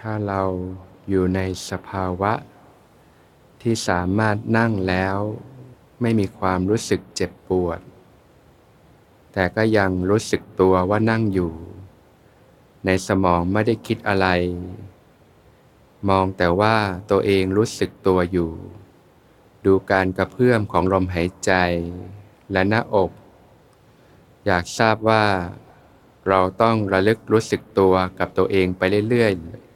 ถ้าเราอยู่ในสภาวะ ที่สามารถนั่งแล้ว ไม่มีความรู้สึกเจ็บปวด แต่ก็ยังรู้สึกตัวว่านั่งอยู่ ในสมองไม่ได้คิดอะไร มองแต่ว่าตัวเองรู้สึกตัวอยู่ ดูการกระเพื่อมของลมหายใจ และหน้าอก อยากทราบว่า เราต้องระลึกรู้สึกตัวกับตัวเองไปเรื่อยๆ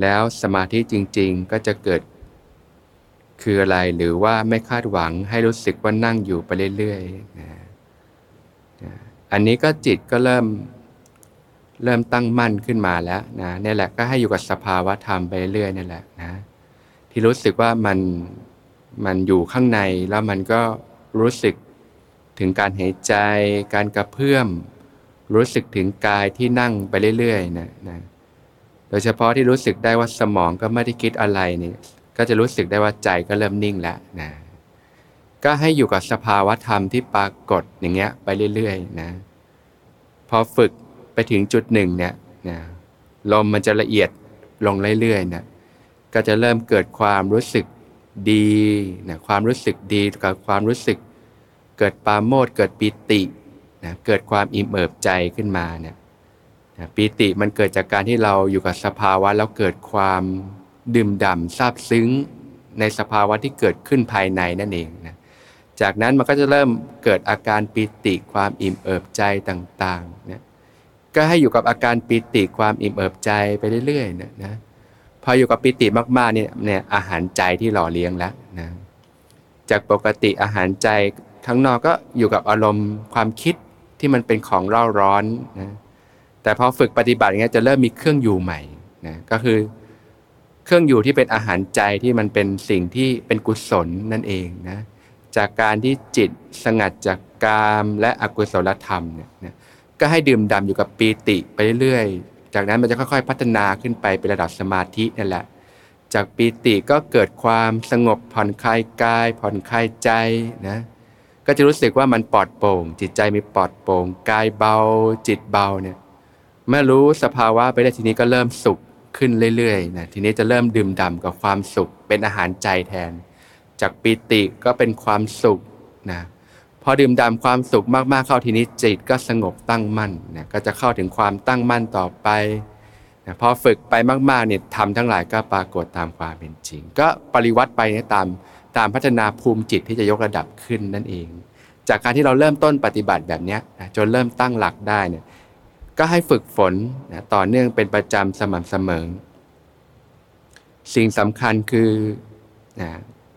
แล้วสมาธิจริง ๆ ก็จะเกิด คืออะไรหรือว่าไม่คาดหวังให้รู้สึกว่านั่งอยู่ไปเรื่อยๆนะอันนี้ก็จิตก็เริ่มเริ่มตั้งมั่นขึ้นมาแล้วนะนี่แหละก็ให้อยู่กับสภาวะธรรมไปเรื่อยนี่แหละนะที่รู้สึกว่ามันมันอยู่ข้างในแล้วมันก็รู้สึกถึงการหายใจ การกระเพื่อม รู้สึกถึงกายที่นั่งไปเรื่อยๆนะนะ ดยเฉพาะที่รู้สึกได้ว่าสมองก็ไม่ได้คิดอะไรนี่ก็จะรู้สึกได้ว่าใจก็เริ่มนิ่งแล้วนะก็ให้อยู่กับสภาวะธรรมที่ปรากฏอย่างเงี้ยไปเรื่อยๆนะพอฝึกไปถึงจุดหนึ่งเนี่ยนะลมมันจะละเอียดลงเรื่อยๆนะก็จะเริ่มเกิดความรู้สึกดีนะความรู้สึกดีกับความรู้สึก เกิดปาโมดเกิดปิตินะเกิดความอิ่มเอิบใจขึ้นมาเนี่ย ปีติมันเกิดจากการที่เราอยู่กับสภาวะแล้วเกิดความดื่มด่ำซาบซึ้ง ในสภาวะที่เกิดขึ้นภายในนั่นเองนะจากนั้นมันก็จะเริ่มเกิดอาการปีติความอิ่มเอิบใจต่างๆนะก็ให้อยู่กับอาการปีติความอิ่มเอิบใจไปเรื่อยๆนะนะพออยู่กับปีติมากๆเนี่ยเนี่ยอาหารใจที่หล่อเลี้ยงแล้วนะจากปกติอาหารใจทั้งนอกก็อยู่กับอารมณ์ความคิดที่มันเป็นของเร่าร้อนนะ แต่พอฝึกปฏิบัติอย่างเงี้ยจะเริ่มมีเครื่องอยู่ใหม่นะก็คือเครื่องอยู่ที่เป็นอาหารใจที่มันเป็นสิ่งที่เป็นกุศลนั่นเองนะจากการที่จิตสงัดจากกามและอกุศลธรรมเนี่ยนะก็ให้ดื่มด่าอยู่กับปีติไปเรื่อยๆ จากนั้นมันจะค่อยๆ พัฒนาขึ้นไปเป็นระดับสมาธินั่นแหละ จากปีติก็เกิดความสงบผ่อนคลายกาย ผ่อนคลายใจนะก็จะรู้สึกว่ามันปลอดโปร่ง จิตใจมีปลอดโปร่งกายเบา จิตเบาเนี่ย เมื่อรู้สภาวะไปได้ทีนี้ก็เริ่มสุขขึ้นเรื่อยๆนะทีนี้จะเริ่มดื่มด่ากับความสุขเป็นอาหารใจแทน จากปิติก็เป็นความสุขนะพอดื่มด่าความสุขมากๆเข้าทีนี้จิตก็สงบตั้งมั่นนะก็จะเข้าถึงความตั้งมั่นต่อไปนะพอฝึกไปมากๆเนี่ยทำทั้งหลายก็ปรากฏตามความเป็นจริง ก็ปริวัติไปเนี่ยตามตามพัฒนาภูมิจิตที่จะยกระดับขึ้นนั่นเอง จากการที่เราเริ่มต้นปฏิบัติแบบนี้นะจนเริ่มตั้งหลักได้เนี่ย ก็ให้ฝึกฝนนะต่อเนื่องเป็นประจำสม่ำเสมอ สิ่งสำคัญคือนะ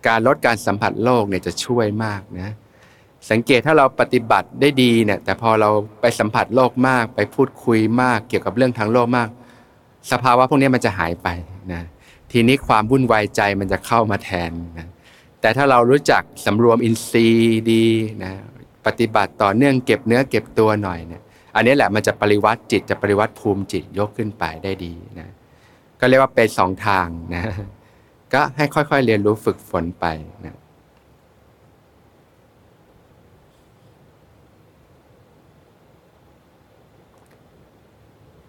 การลดการสัมผัสโลกเนี่ยจะช่วยมากนะสังเกตถ้าเราปฏิบัติได้ดีเนี่ยแต่พอเราไปสัมผัสโลกมาก ไปพูดคุยมาก เกี่ยวกับเรื่องทางโลกมาก สภาวะพวกนี้มันจะหายไปนะทีนี้ความวุ่นวายใจมันจะเข้ามาแทนนะแต่ถ้าเรารู้จักสำรวมอินทรีย์ดีนะปฏิบัติต่อเนื่องเก็บเนื้อเก็บตัวหน่อยเนี่ย อันนี้แหละมันจะปริวัติจิตจะปริวัติภูมิจิตยกขึ้นไปได้ดีนะก็เรียกว่าเป็นสองทางนะก็ให้ค่อยๆเรียนรู้ฝึกฝนไปนะ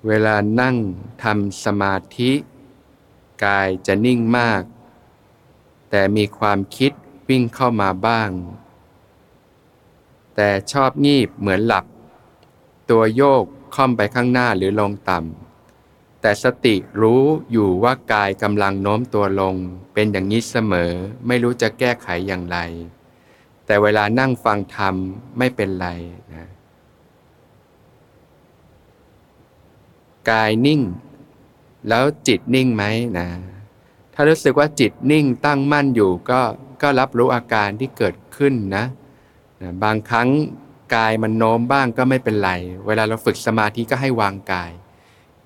เวลานั่งทำสมาธิ กายจะนิ่งมาก แต่มีความคิดวิ่งเข้ามาบ้าง แต่ชอบงีบเหมือนหลับ ตัวโยกค่อมไปข้างหน้าหรือลงต่ำ แต่สติรู้อยู่ว่ากายกำลังโน้มตัวลง เป็นอย่างนี้เสมอ ไม่รู้จะแก้ไขอย่างไร แต่เวลานั่งฟังธรรมไม่เป็นไรนะกายนิ่ง แล้วจิตนิ่งไหมนะ ถ้ารู้สึกว่าจิตนิ่งตั้งมั่นอยู่ก็ก็รับรู้อาการที่เกิดขึ้นนะนะบางครั้ง กายมันโน้มบ้างก็ไม่เป็นไร เวลาเราฝึกสมาธิก็ให้วางกาย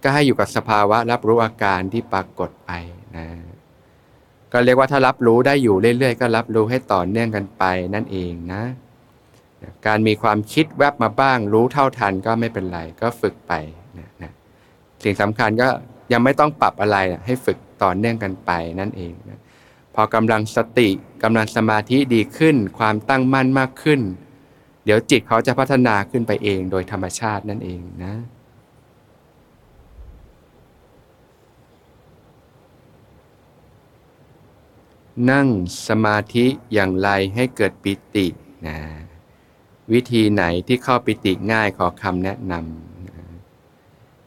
ก็ให้อยู่กับสภาวะรับรู้อาการที่ปรากฏไปนะก็เรียกว่าถ้ารับรู้ได้อยู่เรื่อยๆ ก็รับรู้ให้ต่อเนื่องกันไปนั่นเองนะ การมีความคิดแวบมาบ้าง รู้เท่าทันก็ไม่เป็นไร ก็ฝึกไปนะนะสิ่งสำคัญก็ยังไม่ต้องปรับอะไรให้ฝึกต่อเนื่องกันไปนั่นเองนะพอกำลังสติกำลังสมาธิดีขึ้น ความตั้งมั่นมากขึ้น เดี๋ยวจิตเขาจะพัฒนาขึ้นไปเองโดยธรรมชาตินั่นเองนะนั่งสมาธิอย่างไรให้เกิดปิตินะวิธีไหนที่เข้าปิติง่ายขอคำแนะนำนะ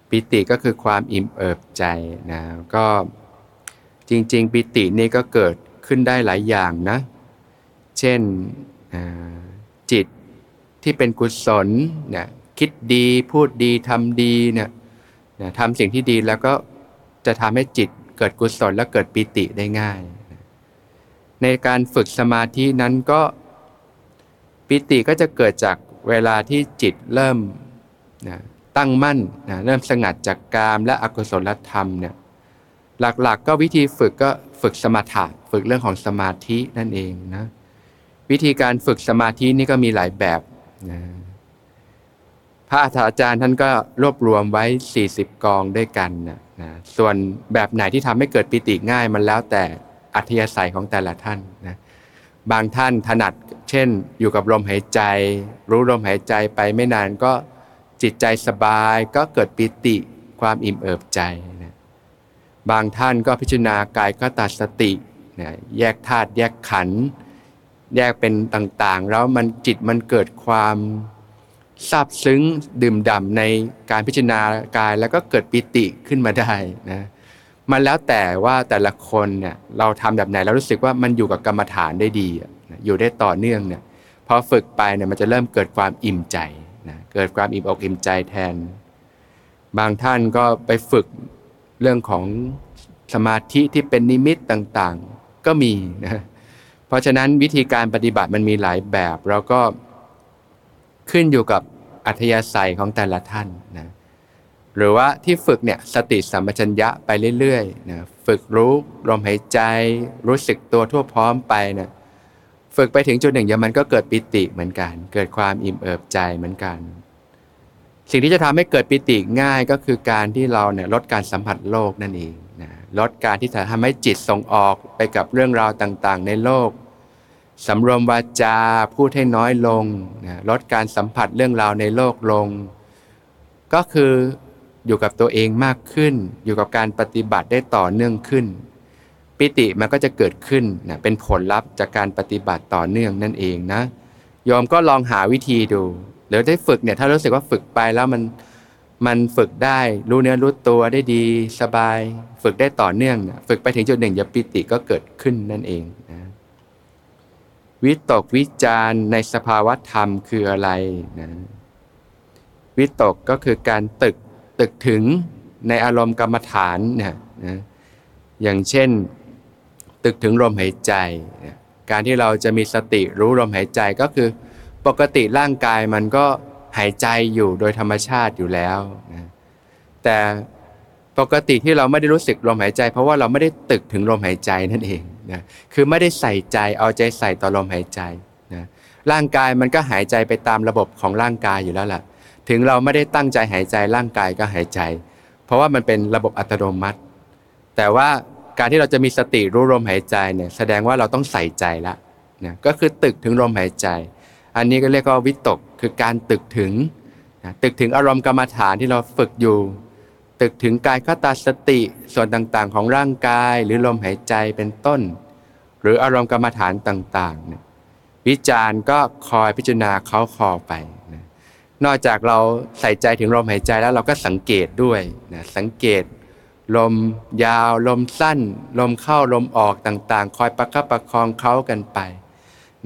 ปิติก็คือความอิ่มเอิบใจนะก็จริง ๆ ปิตินี่ก็เกิดขึ้นได้หลายอย่างนะ เช่นจิต ที่เป็นกุศลเนี่ยคิดดีพูดดีทำดีเนี่ยทำสิ่งที่ดีแล้วก็จะทำให้จิตเกิดกุศลและเกิดปิติได้ง่าย ในการฝึกสมาธินั้นก็ปิติก็จะเกิดจากเวลาที่จิตเริ่มนะตั้งมั่นนะเริ่มสงัดจากกามและอกุศลธรรมเนี่ยหลักๆกก็วิธีฝึกก็ฝึกสมาธิฝึกเรื่องของสมาธินั่นเองนะวิธีการฝึกสมาธินี่ก็มีหลายแบบ นะพระอาจารย์ท่านก็รวบรวมไว้ 40 กองด้วยกันนะนะส่วนแบบไหนที่ทำให้เกิดปิติง่ายมันแล้วแต่อัธยาศัยของแต่ละท่านนะบางท่านถนัด เช่น อยู่กับลมหายใจ รู้ลมหายใจไปไม่นานก็จิตใจสบายก็เกิดปิติความอิ่มเอิบใจนะบางท่านก็พิจารณากายก็ตัดสตินะแยกธาตุแยกขันธ์ แยกเป็นต่างๆ แล้วมันจิตมันเกิดความซาบซึ้งดื่มด่ำในการพิจารณากายแล้วก็เกิดปิติขึ้นมาได้นะมันแล้วแต่ว่าแต่ละคนเนี่ยเราทำแบบไหนแล้วรู้สึกว่ามันอยู่กับกรรมฐานได้ดี อยู่ได้ต่อเนื่องเนี่ยพอฝึกไปเนี่ยมันจะเริ่มเกิดความอิ่มใจนะเกิดความอิ่มอกอิ่มใจแทน บางท่านก็ไปฝึกเรื่องของสมาธิที่เป็นนิมิตต่างๆ ก็มีนะ เพราะฉะนั้นวิธีการปฏิบัติมันมีหลายแบบแล้วก็ขึ้นอยู่กับอัธยาศัยของแต่ละท่านนะหรือว่าที่ฝึกเนี่ยสติสัมปชัญญะไปเรื่อยๆนะฝึกรู้ลมหายใจ รู้สึกตัวทั่วพร้อมไปนะฝึกไปถึงจุดหนึ่งเดี๋ยวมันก็เกิดปิติเหมือนกัน เกิดความอิ่มเอิบใจเหมือนกัน สิ่งที่จะทำให้เกิดปิติง่ายก็คือการที่เราเนี่ยลดการสัมผัสโลกนั่นเองนะ ลดการที่จะทำให้จิตส่งออกไปกับเรื่องราวต่างๆ ในโลกสำรวมวาจาพูดให้น้อยลงนะลดการสัมผัสเรื่องราวในโลกลง ก็คืออยู่กับตัวเองมากขึ้น อยู่กับการปฏิบัติได้ต่อเนื่องขึ้น ปิติมันก็จะเกิดขึ้นนะเป็นผลลัพธ์จากการปฏิบัติต่อเนื่องนั่นเองนะยอมก็ลองหาวิธีดูหรือได้ฝึกเนี่ยถ้ารู้สึกว่าฝึกไปแล้วมัน มันฝึกได้รู้เนื้อรู้ตัวได้ดีสบาย ฝึกได้ต่อเนื่องนะฝึกไปถึงจุดหนึ่งยาปิติก็เกิดขึ้นนั่นเองนะวิตกวิจารในสภาวะธรรมคืออะไรนะวิตกก็คือการตึกตึกถึงในอารมณ์กรรมฐานเนี่ยนะอย่างเช่น ตึกถึงลมหายใจการที่เราจะมีสติรู้ลมหายใจก็คือ ปกติร่างกายมันก็ หายใจอยู่โดยธรรมชาติอยู่แล้วนะแต่ปกติที่เราไม่ได้รู้สึกลมหายใจ เพราะว่าเราไม่ได้ตึกถึงลมหายใจนั่นเองนะคือไม่ได้ใส่ใจเอาใจใส่ต่อลมหายใจนะร่างกายมันก็หายใจไปตามระบบของร่างกายอยู่แล้วล่ะ ถึงเราไม่ได้ตั้งใจหายใจร่างกายก็หายใจ เพราะว่ามันเป็นระบบอัตโนมัติ แต่ว่าการที่เราจะมีสติรู้ลมหายใจเนี่ยแสดงว่าเราต้องใส่ใจละนะก็คือตึกถึงลมหายใจ อันนี้ก็เรียกว่าวิตกคือการตึกถึงตึกถึงอารมณ์กรรมฐานที่เราฝึกอยู่ ตึกถึงกายคตาสติส่วนต่างๆ ของร่างกายหรือลมหายใจเป็นต้น หรืออารมณ์กรรมฐานต่างๆวิจารณ์ก็คอยพิจารณาเขาคอไปนะนอกจากเราใส่ใจถึงลมหายใจแล้วเราก็สังเกตด้วยนะสังเกต ลมยาว ลมสั้น ลมเข้าลมออกต่างๆ คอยประคับประคองเขากันไป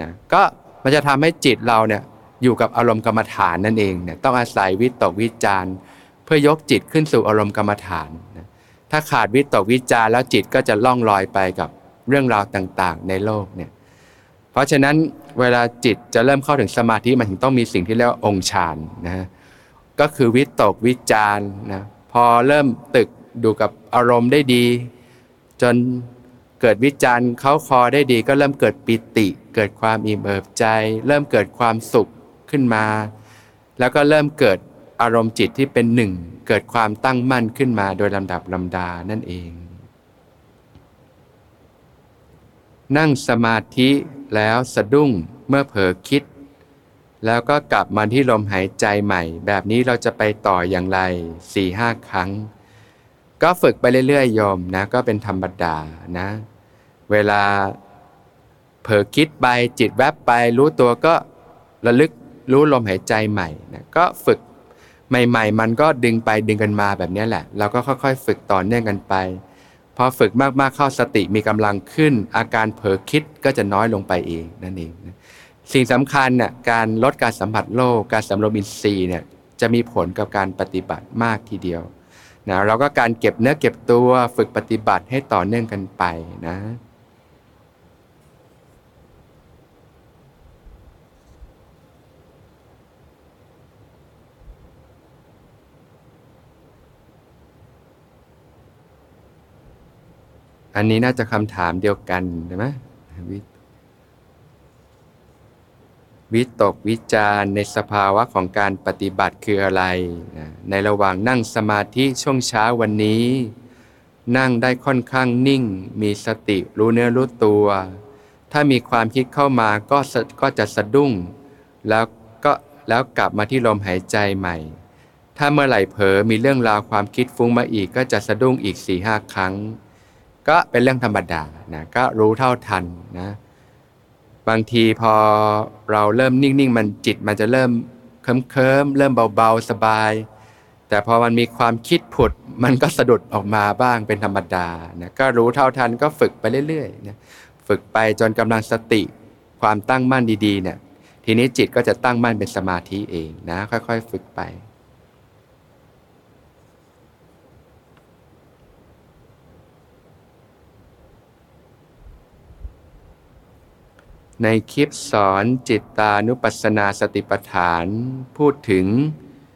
นะก็ มันจะทำให้จิตเราเนี่ยอยู่กับอารมณ์กรรมฐานนั่นเองเนี่ยต้องอาศัยวิตกวิจารณ์พื่อยกจิตขึ้นสู่อารมณ์กรรมฐานนะถ้าขาดวิตกวิจารแล้วจิตก็จะล่องลอยไปกับเรื่องราวต่างๆ ในโลกเนี่ยเพราะฉะนั้นเวลาจิตจะเริ่มเข้าถึงสมาธิมันถึงต้องมีสิ่งที่เรียกว่าองค์ฌานนะก็คือวิตกวิจารนะพอเริ่มตึกดูกับอารมณ์ได้ดี จนเกิดวิจารณ์เขาคอได้ดีก็เริ่มเกิดปิติ เกิดความอิ่มเอิบใจ เริ่มเกิดความสุขขึ้นมา แล้วก็เริ่มเกิดอารมณ์จิตที่เป็นหนึ่ง เกิดความตั้งมั่นขึ้นมาโดยลำดับลำดานั่นเอง นั่งสมาธิแล้วสะดุ้งเมื่อเผลอคิด แล้วก็กลับมาที่ลมหายใจใหม่ แบบนี้เราจะไปต่ออย่างไรสี่ห้าครั้ง ก็ฝึกไปเรื่อยๆยอมนะก็เป็นธรรมดานะ เวลา ผลอคิดไปจิตแวบไป รู้ตัวก็ระลึกรู้ลมหายใจใหม่นะก็ฝึกใหม่ ๆ มันก็ดึงไปดึงกันมาแบบนี้แหละ เราก็ค่อยๆ ฝึกต่อเนื่องกันไป พอฝึกมากๆเข้าสติมีกำลังขึ้น อาการเผลอคิดก็จะน้อยลงไปเองนั่นเองสิ่งสำคัญน่ะการลดการสัมผัสโลกการสำรวมอินทรีย์เนี่ยจะมีผลกับการปฏิบัติมากทีเดียวนะเราก็การเก็บเนื้อเก็บตัวฝึกปฏิบัติให้ต่อเนื่องกันไปนะ อันนี้น่าจะคำถามเดียวกันใช่ไหมวิวิตกวิจารในสภาวะของการปฏิบัติคืออะไรนะในระหว่างนั่งสมาธิช่วงเช้าวันนี้ นั่งได้ค่อนข้างนิ่ง มีสติรู้เนื้อรู้ตัว ถ้ามีความคิดเข้ามาก็ก็จะสะดุ้ง แล้วก็แล้วกลับมาที่ลมหายใจใหม่ ถ้าเมื่อไหร่เผลอมีเรื่องราวความคิดฟุ้งมาอีกก็จะสะดุ้งอีกสี่ห้าครั้ง ก็เป็นเรื่องธรรมดานะก็รู้เท่าทันนะ บางทีพอเราเริ่มนิ่งๆ มันจิตมันจะเริ่มเคิมๆเริ่มเบาๆ สบาย แต่พอมันมีความคิดผุด มันก็สะดุดออกมาบ้างเป็นธรรมดานะก็รู้เท่าทันก็ฝึกไปเรื่อยๆนะฝึกไปจนกำลังสติความตั้งมั่นดีๆเนี่ยทีนี้จิตก็จะตั้งมั่นเป็นสมาธิเองนะ ค่อยๆ ฝึกไป ในคลิปสอนจิตตานุปัสสนาสติปัฏฐาน พูดถึง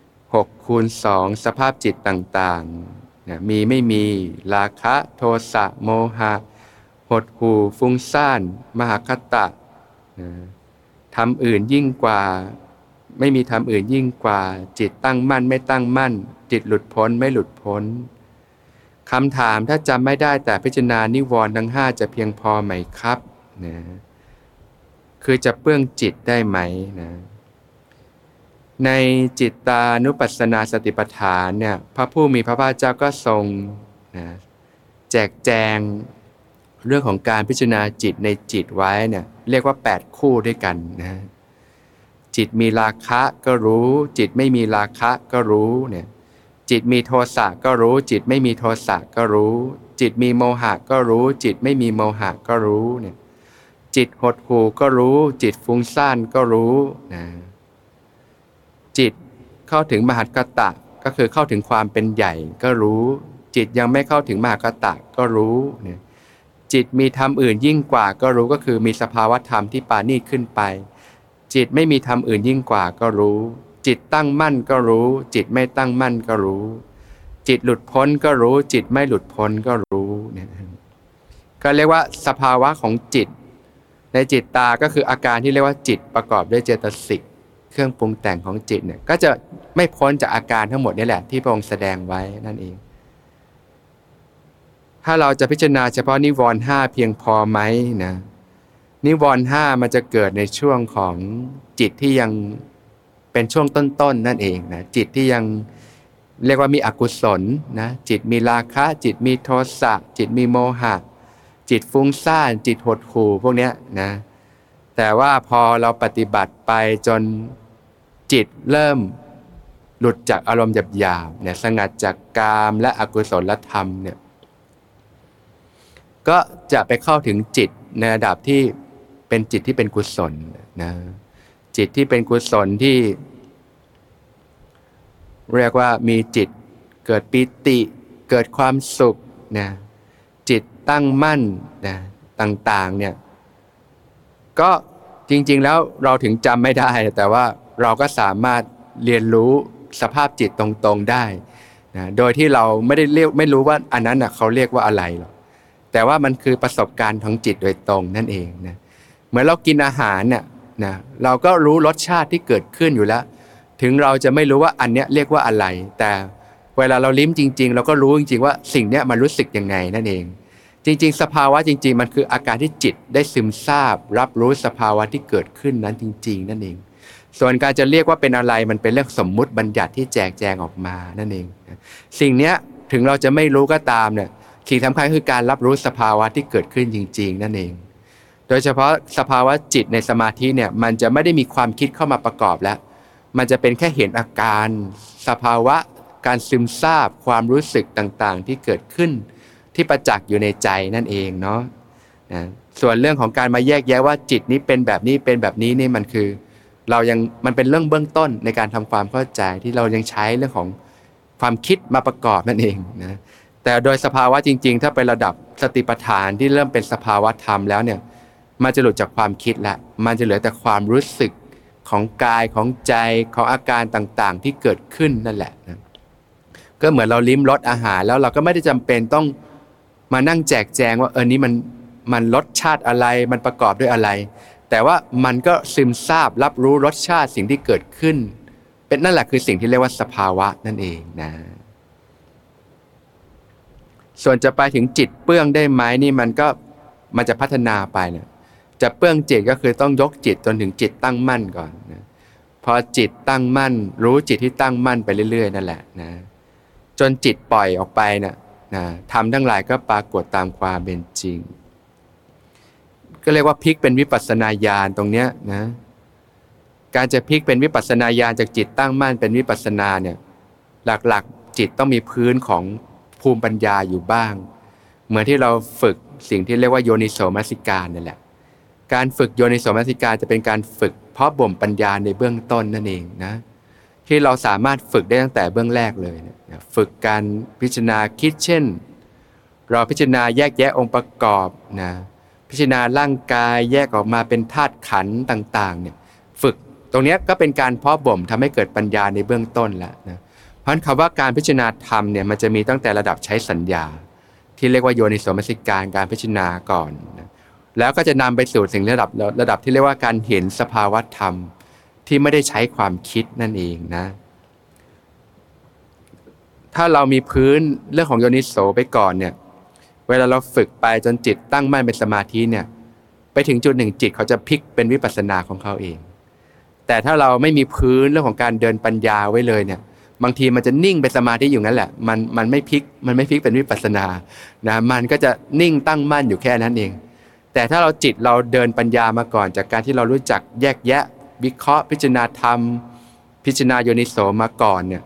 6คูณ2สภาพจิตต่างๆนะมีไม่มี ราคะโทสะโมหะ หดหูฟุ้งซ่าน มหคตะนะทำอื่นยิ่งกว่า ไม่มีทำอื่นยิ่งกว่า จิตตั้งมั่นไม่ตั้งมั่น จิตหลุดพ้นไม่หลุดพ้นคำถามถ้าจำไม่ได้แต่พิจารณานิวรณ์ทั้งห้าจะเพียงพอไหมครับนะ คือจะเปื้องจิตได้ไหมนะในจิตตานุปัสสนาสติปัฏฐานเนี่ยพระผู้มีพระภาคเจ้าก็ทรงนะแจกแจงเรื่องของการพิจารณาจิตในจิตไว้เนี่ยเรียกว่า 8 คู่ด้วยกันนะจิตมีราคะก็รู้ จิตไม่มีราคะก็รู้เนี่ยจิตมีโทสะก็รู้ จิตไม่มีโทสะก็รู้ จิตมีโมหะก็รู้ จิตไม่มีโมหะก็รู้เนี่ย จิตหดหูก็รู้ จิตฟุ้งซ่านก็รู้นะจิตเข้าถึงมหากตะก็คือเข้าถึงความเป็นใหญ่ก็รู้ จิตยังไม่เข้าถึงมหากตะก็รู้เนี่ยจิตมีธรรมอื่นยิ่งกว่าก็รู้ก็คือมีสภาวะธรรมที่ปานีขึ้นไป จิตไม่มีธรรมอื่นยิ่งกว่าก็รู้ จิตตั้งมั่นก็รู้ จิตไม่ตั้งมั่นก็รู้ จิตหลุดพ้นก็รู้ จิตไม่หลุดพ้นก็รู้เนี่ยก็เรียกว่าสภาวะของจิต ในจิตตาก็คืออาการที่เรียกว่าจิตประกอบด้วยเจตสิกเครื่องปรุงแต่งของจิตเนี่ยก็จะไม่พ้นจากอาการทั้งหมดนี่แหละที่พระองค์แสดงไว้นั่นเอง ถ้าเราจะพิจารณาเฉพาะนิวรณ์ห้าเพียงพอไหมนะนิวรณ์ห้ามันจะเกิดในช่วงของจิตที่ยังเป็นช่วงต้นๆนนั่นเองนะจิตที่ยังเรียกว่ามีอกุศลนะจิตมีราคะ จิตมีโทสะจิตมีโมหะ จิตฟุ้งซ่านจิตหดหู่พวกนี้นะแต่ว่าพอเราปฏิบัติไปจนจิตเริ่มหลุดจากอารมณ์หยาบๆเนี่ยสงัดจากกามและอกุศลธรรมเนี่ยก็จะไปเข้าถึงจิตในระดับที่เป็นจิตที่เป็นกุศลนะจิตที่เป็นกุศลที่ เรียกว่ามีจิตเกิดปิติเกิดความสุขนะจิ ตั้งมั่นนะต่างๆเนี่ยก็จริงๆแล้วเราถึงจำไม่ได้ แต่ว่าเราก็สามารถเรียนรู้สภาพจิตตรงๆได้นะโดยที่เราไม่ได้เรียกไม่รู้ว่าอันนั้นนะเขาเรียกว่าอะไรหรอกแต่ว่ามันคือประสบการณ์ของจิตโดยตรงนั่นเองนะเหมือนเรากินอาหารเนี่ยนะเราก็รู้รสชาติที่เกิดขึ้นอยู่แล้ว ถึงเราจะไม่รู้ว่าอันเนี้ยเรียกว่าอะไร แต่เวลาเราลิ้มจริง ๆ เราก็รู้จริง ๆ ว่าสิ่งเนี้ยมันรู้สึกยังไงนั่นเอง จริง ๆ สภาวะจริง ๆ มันคืออาการที่จิตได้ซึมซาบ รับรู้สภาวะที่เกิดขึ้นนั้นจริง ๆ นั่นเอง ส่วนการจะเรียกว่าเป็นอะไรมันเป็นเรื่องสมมุติบัญญัติที่แจกแจงออกมานั่นเอง สิ่งเนี้ยถึงเราจะไม่รู้ก็ตามเนี่ยสิ่งสำคัญคือการรับรู้สภาวะที่เกิดขึ้นจริง ๆ นั่นเอง โดยเฉพาะสภาวะจิตในสมาธิเนี่ยมันจะไม่ได้มีความคิดเข้ามาประกอบแล้ว มันจะเป็นแค่เห็นอาการ สภาวะ การซึมซาบความรู้สึกต่างๆ ที่เกิดขึ้น ที่ประจักษ์อยู่ในใจนั่นเองเนาะนะส่วนเรื่องของการมาแยกแยะว่าจิตนี้เป็นแบบนี้เป็นแบบนี้นี่มันคือ เรายังมันเป็นเรื่องเบื้องต้นในการทำความเข้าใจที่เรายังใช้เรื่องของความคิดมาประกอบนั่นเองนะแต่โดยสภาวะจริง ๆ ถ้าเป็นระดับสติปัฏฐานที่เริ่มเป็นสภาวะธรรมแล้วเนี่ยมันจะหลุดจากความคิดละมันจะเหลือแต่ความรู้สึกของกายของใจของอาการต่างๆ ที่เกิดขึ้นนั่นแหละนะก็เหมือนเราลิ้มรสอาหารแล้วเราก็ไม่ได้จำเป็นต้อง มานั่งแจกแจงว่าเออนี้มันมันรสชาติอะไรมันประกอบด้วยอะไร แต่ว่ามันก็ซึมซาบรับรู้รสชาติสิ่งที่เกิดขึ้น เป็นนั่นแหละคือสิ่งที่เรียกว่าสภาวะนั่นเองนะ ส่วนจะไปถึงจิตเปื้องได้ไหมนี่มันก็มันจะพัฒนาไปเนี่ยจะเปื้องจิตก็คือต้องยกจิตจนถึงจิตตั้งมั่นก่อนนะพอจิตตั้งมั่น รู้จิตที่ตั้งมั่นไปเรื่อย ๆ นั่นแหละนะ จนจิตปล่อยออกไปนะ่ะ นะทำทั้งหลายก็ปรากฏตามความเป็นจริง ก็เรียกว่าพลิกเป็นวิปัสนาญาณตรงเนี้ยนะ การจะพลิกเป็นวิปัสนาญาณจากจิตตั้งมั่นเป็นวิปัสนาเนี่ยหลักๆจิตต้องมีพื้นของภูมิปัญญาอยู่บ้าง เหมือนที่เราฝึกสิ่งที่เรียกว่าโยนิโสมัสิการนั่แหละ การฝึกโยนิโสมัสิการจะเป็นการฝึก เพาะบ่มปัญญาในเบื้องต้นนั่นเองนะที่เราสามารถฝึกได้ตั้งแต่เบื้องแรกเลยนะ ฝึกการพิจารณาคิดเช่น เราพิจารณาแยกแยะองค์ประกอบนะพิจารณาร่างกายแยกออกมาเป็นธาตุขันต่างๆเนี่ยฝึกตรงนี้ก็เป็นการเพาะบ่มทำให้เกิดปัญญาในเบื้องต้นแล้วนะเพราะนั้นคำว่าการพิจารณาธรรมเนี่ยมันจะมีตั้งแต่ระดับใช้สัญญา ที่เรียกว่าโยนิโสมนสิการการพิจารณาก่อนนะแล้วก็จะนำไปสู่สิ่งระดับระดับที่เรียกว่าการเห็นสภาวะธรรมที่ไม่ได้ใช้ความคิดนั่นเองนะ ถ้าเรามีพื้นเรื่องของโยนิโสไปก่อนเนี่ย เวลาเราฝึกไปจนจิตตั้งมั่นเป็นสมาธิเนี่ย ไปถึงจุดหนึ่งจิตเขาจะพลิกเป็นวิปัสสนาของเขาเอง แต่ถ้าเราไม่มีพื้นเรื่องของการเดินปัญญาไว้เลยเนี่ย บางทีมันจะนิ่งเป็นสมาธิอยู่นั่นแหละ มันมันไม่พลิกมันไม่พลิกเป็นวิปัสสนานะมันก็จะนิ่งตั้งมั่นอยู่แค่นั้นเอง แต่ถ้าเราจิตเราเดินปัญญามาก่อน จากการที่เรารู้จักแยกแยะ วิเคราะห์ พิจารณาธรรม พิจารณาโยนิโสมาก่อนเนี่ย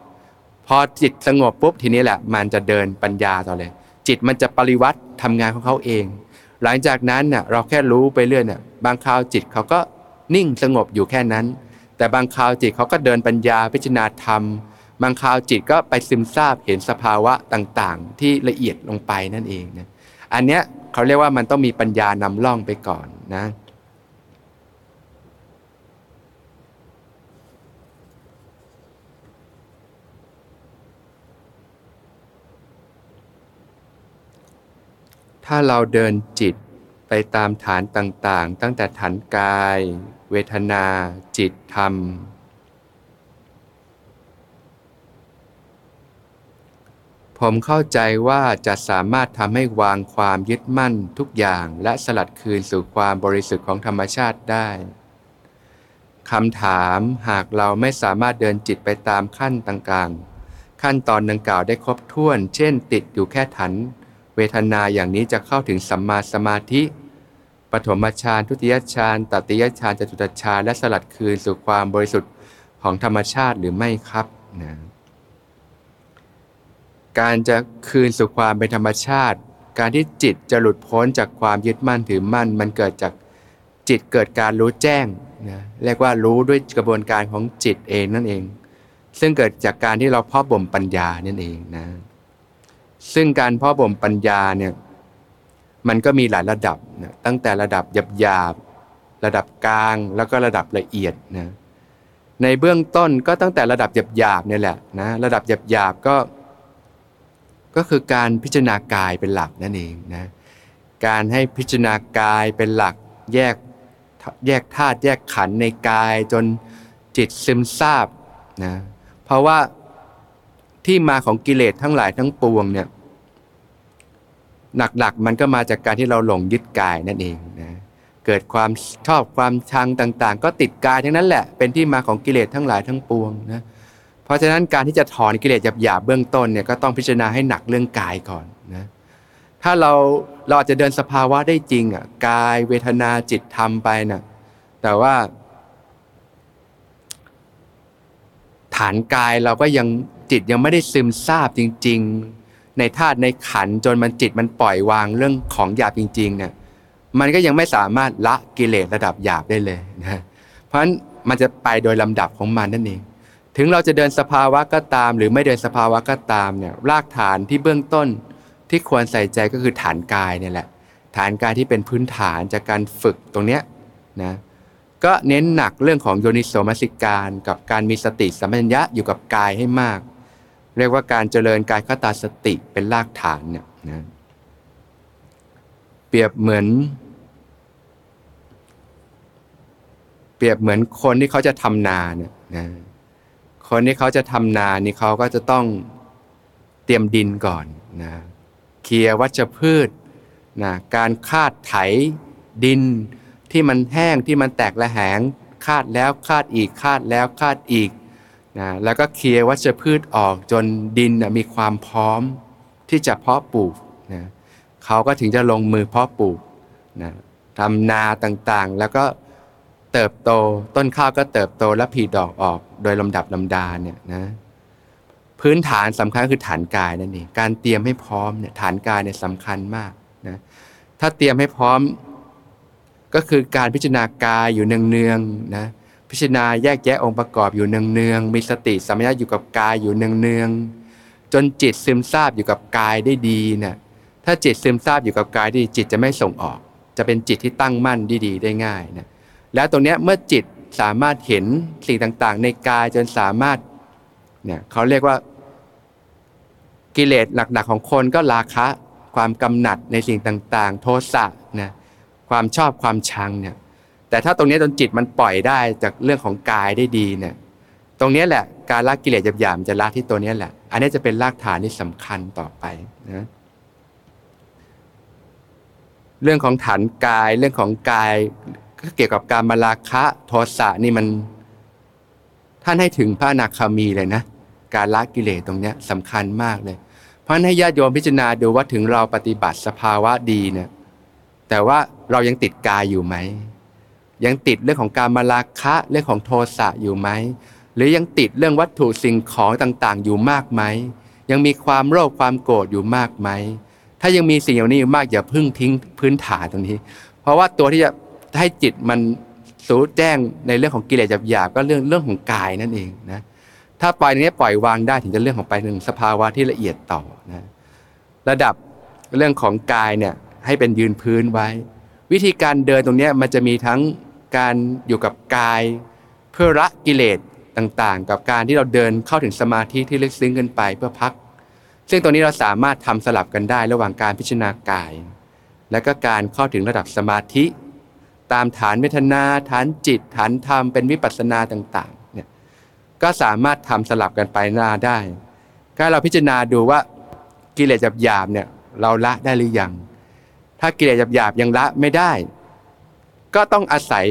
พอจิตสงบปุ๊บทีนี้แหละมันจะเดินปัญญาต่อเลย จิตมันจะปริวัติทำงานของเขาเอง หลังจากนั้นเนี่ยเราแค่รู้ไปเรื่อยเนี่ยบางคราวจิตเขาก็นิ่งสงบอยู่แค่นั้น แต่บางคราวจิตเขาก็เดินปัญญาพิจารณาธรรม บางคราวจิตก็ไปซึมซาบเห็นสภาวะต่างๆ ที่ละเอียดลงไปนั่นเองนะอันเนี้ยเขาเรียกว่ามันต้องมีปัญญานำล่องไปก่อนนะ ถ้าเราเดินจิตไปตามฐานต่างๆ ตั้งแต่ฐานกาย เวทนา จิตธรรม ผมเข้าใจว่าจะสามารถทำให้วางความยึดมั่นทุกอย่างและสลัดคืนสู่ความบริสุทธิ์ของธรรมชาติได้คำถามหากเราไม่สามารถเดินจิตไปตามขั้นต่างๆ ขั้นตอนดังกล่าวได้ครบถ้วน เช่น ติดอยู่แค่ฐาน เวทนาอย่างนี้จะเข้าถึงสัมมาสมาธิ ปฐมฌานทุติยฌานตติยฌานจตุตฌานและสลัดคืนสู่ความบริสุทธิ์ของธรรมชาติหรือไม่ครับนะการจะคืนสู่ความเป็นธรรมชาติ การที่จิตจะหลุดพ้นจากความยึดมั่นถือมั่น มันเกิดจากจิตเกิดการรู้แจ้งนะเรียกว่ารู้ด้วยกระบวนการของจิตเองนั่นเอง ซึ่งเกิดจากการที่เราเพ่อบ่มปัญญานั่นเองนะ ซึ่งการพ่อบ่มปัญญาเนี่ยมันก็มีหลายระดับนะตั้งแต่ระดับหยาบหยาบระดับกลางแล้วก็ระดับละเอียดนะในเบื้องต้นก็ตั้งแต่ระดับหยาบหยาบเนี่ยแหละนะระดับหยาบหยาบก็ ก็คือการพิจารณากายเป็นหลักนั่นเองนะการให้พิจารณากายเป็นหลักแยกแยกธาตุแยกขันในกายจนจิตซึมซาบนะเพราะว่า ที่มาของกิเลสทั้งหลายทั้งปวงเนี่ยหลักๆมันก็มาจากการที่เราหลงยึดกายนั่นเองนะเกิดความชอบความชังต่างๆ ก็ติดกายทั้งนั้นแหละ เป็นที่มาของกิเลสทั้งหลายทั้งปวงนะเพราะฉะนั้นการที่จะถอนกิเลสหยาบๆเบื้องต้นเนี่ยก็ต้องพิจารณาให้หนักเรื่องกายก่อนนะถ้าเราเราอาจจะเดินสภาวะได้จริงอะกายเวทนาจิตทำไปนะ่ะแต่ว่า ฐานกายเราก็ยัง จิตยังไม่ได้ซึมซาบจริง ๆ ในธาตุในขันจนมันจิตมันปล่อยวางเรื่องของหยาบจริงๆเนี่ยมันก็ยังไม่สามารถละกิเลสระดับหยาบได้เลยนะเพราะฉะนั้นมันจะไปโดยลำดับของมันนั่นเอง ถึงเราจะเดินสภาวะก็ตาม หรือไม่เดินสภาวะก็ตามเนี่ยรากฐานที่เบื้องต้นที่ควรใส่ใจก็คือฐานกายเนี่ยแหละ ฐานกายที่เป็นพื้นฐานจากการฝึกตรงเนี้ยนะก็เน้นหนักเรื่องของโยนิโสมสิการ กับการมีสติสัมปชัญญะอยู่กับกายให้มาก เรียกว่าการเจริญกายคตาสติเป็นรากฐานเนี่ยนะเปรียบเหมือน เปรียบเหมือนคนที่เขาจะทำนาเนี่ยนะคนที่เขาจะทำนานี่เขาก็จะต้องเตรียมดินก่อนนะเคลียวัชพืชนะการคาดไถดินที่มันแห้งที่มันแตกระแหงคาดแล้วคาดอีกคาดแล้วคาดอีก นะแล้วก็เคลียร์วัชพืชออกจนดินนะมีความพร้อมที่จะเพาะปลูกนะเขาก็ถึงจะลงมือเพาะปลูกนะทำนาต่างๆ แล้วก็เติบโตต้นข้าวก็เติบโตและผลิดอกออกโดยลำดับลำดาเนี่ยนะพื้นฐานสำคัญคือฐานกายนั่นเองการเตรียมให้พร้อมเนี่ยฐานกายเนี่ยสำคัญมากนะถ้าเตรียมให้พร้อมก็คือการพิจารณากายอยู่เนืองๆนะ พิจารณาแยกแยะองค์ประกอบอยู่เนืองๆมีสติสัมปชัญญะอยู่กับกายอยู่เนืองๆจนจิตซึมซาบอยู่กับกายได้ดีนะถ้าจิตซึมซาบอยู่กับกายดีจิตจะไม่ส่งออก จะเป็นจิตที่ตั้งมั่นดีๆ ได้ง่ายนะแล้วตรงนี้เมื่อจิตสามารถเห็นสิ่งต่างๆ ในกายจนสามารถเนี่ยเขาเรียกว่ากิเลสหนักๆของคนก็ราคะ ความกำหนัดในสิ่งต่างๆ โทสะนะความชอบความชังเนี่ย แต่ถ้าตรงนี้จนจิตมันปล่อยได้จากเรื่องของกายได้ดีเนี่ยตรงนี้แหละการละกิเลสหยาบๆจะละที่ตัวนี้แหละ อันนี้จะเป็นรากฐานที่สำคัญต่อไปนะเรื่องของฐานกายเรื่องของกายก็เกี่ยวกับการมาราคะโทสะนี่มัน ท่านให้ถึงพระนาคามีเลยนะการละกิเลสตรงนี้สำคัญมากเลยพราะให้ญาติโยมพิจารณาดูว่าถึงเราปฏิบัติสภาวะดีเนี่ยแต่ว่าเรายังติดกายอยู่ไหม ยังติดเรื่องของการมาราคะเรื่องของโทสะอยู่ไหมหรือยังติดเรื่องวัตถุสิ่งของต่างๆ อยู่มากไหมยังมีความโลภความโกรธอยู่มากไหมถ้ายังมีสิ่งเหล่านี้อยู่มากอย่าพึ่งทิ้งพื้นฐานตรงนี้ เพราะว่าตัวที่จะให้จิตมันสู้แจ้งในเรื่องของกิเลสหยาบๆก็เรื่องเรื่องของกายนั่นเองนะถ้าปล่อยนี้ปล่อยวางได้ถึงจะเรื่องของไปหนึ่งสภาวะที่ละเอียดต่อนะระดับเรื่องของกายเนี่ยให้เป็นยืนพื้นไว้ วิธีการเดินตรงนี้มันจะมีทั้ง การอยู่กับกาย เพื่อละกิเลสต่างๆ กับการที่เราเดินเข้าถึงสมาธิที่ลึกซึ้งกันไปเพื่อพัก ซึ่งตรงนี้เราสามารถทำสลับกันได้ระหว่างการพิจารณากาย และก็การเข้าถึงระดับสมาธิ ตามฐานเวทนาฐานจิต ฐานธรรมเป็นวิปัสสนาต่างๆเนี่ยก็สามารถทำสลับกันไปหน้าได้ถ้าเราพิจารณาดูว่ากิเลสหยาบๆเนี่ยเราละได้หรือยัง ถ้ากิเลสหยาบๆยังละไม่ได้ ก็ต้องอาศัย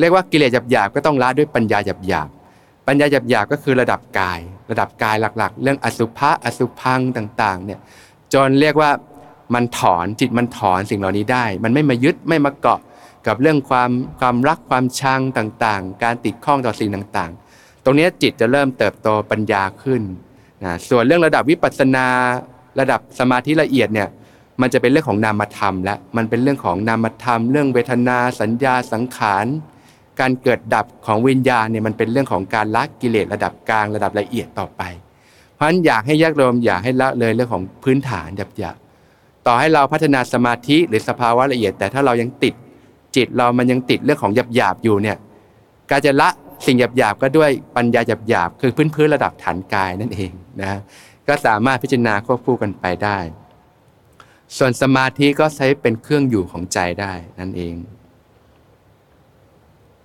เรียกว่ากิเลสหยาบๆก็ต้องละด้วยปัญญาหยาบๆปัญญาหยาบๆก็คือระดับกาย ระดับกายหลักๆ เรื่องอสุภะอสุพังต่างๆเนี่ยจนเรียกว่ามันถอนจิตมันถอนสิ่งเหล่านี้ได้ มันไม่มายึดไม่มาเกาะกับเรื่องความความรักความชังต่างๆ การติดข้องต่อสิ่งต่างๆ ตรงนี้จิตจะเริ่มเติบโตปัญญาขึ้นนะส่วนเรื่องระดับวิปัสสนา ระดับสมาธิละเอียดเนี่ย มันจะเป็นเรื่องของนามธรรมและมันเป็นเรื่องของนามธรรม เรื่องเวทนาสัญญาสังขาร การเกิดดับของวิญญาณเนี่ยมันเป็นเรื่องของการละกิเลสระดับกลางระดับละเอียดต่อไป เพราะฉะนั้นอยากให้แยกรวมอยากให้ละเลยเรื่องของพื้นฐานหยาบๆต่อให้เราพัฒนาสมาธิหรือสภาวะละเอียด แต่ถ้าเรายังติดจิตเรามันยังติดเรื่องของหยาบหยาบอยู่เนี่ยการจะละสิ่งหยาบหยาบก็ด้วยปัญญาหยาบหยาบคือพื้นพื้นระดับฐานกายนั่นเองนะก็สามารถพิจารณาควบคู่กันไปได้ ส่วนสมาธิก็ใช้เป็นเครื่องอยู่ของใจได้นั่นเอง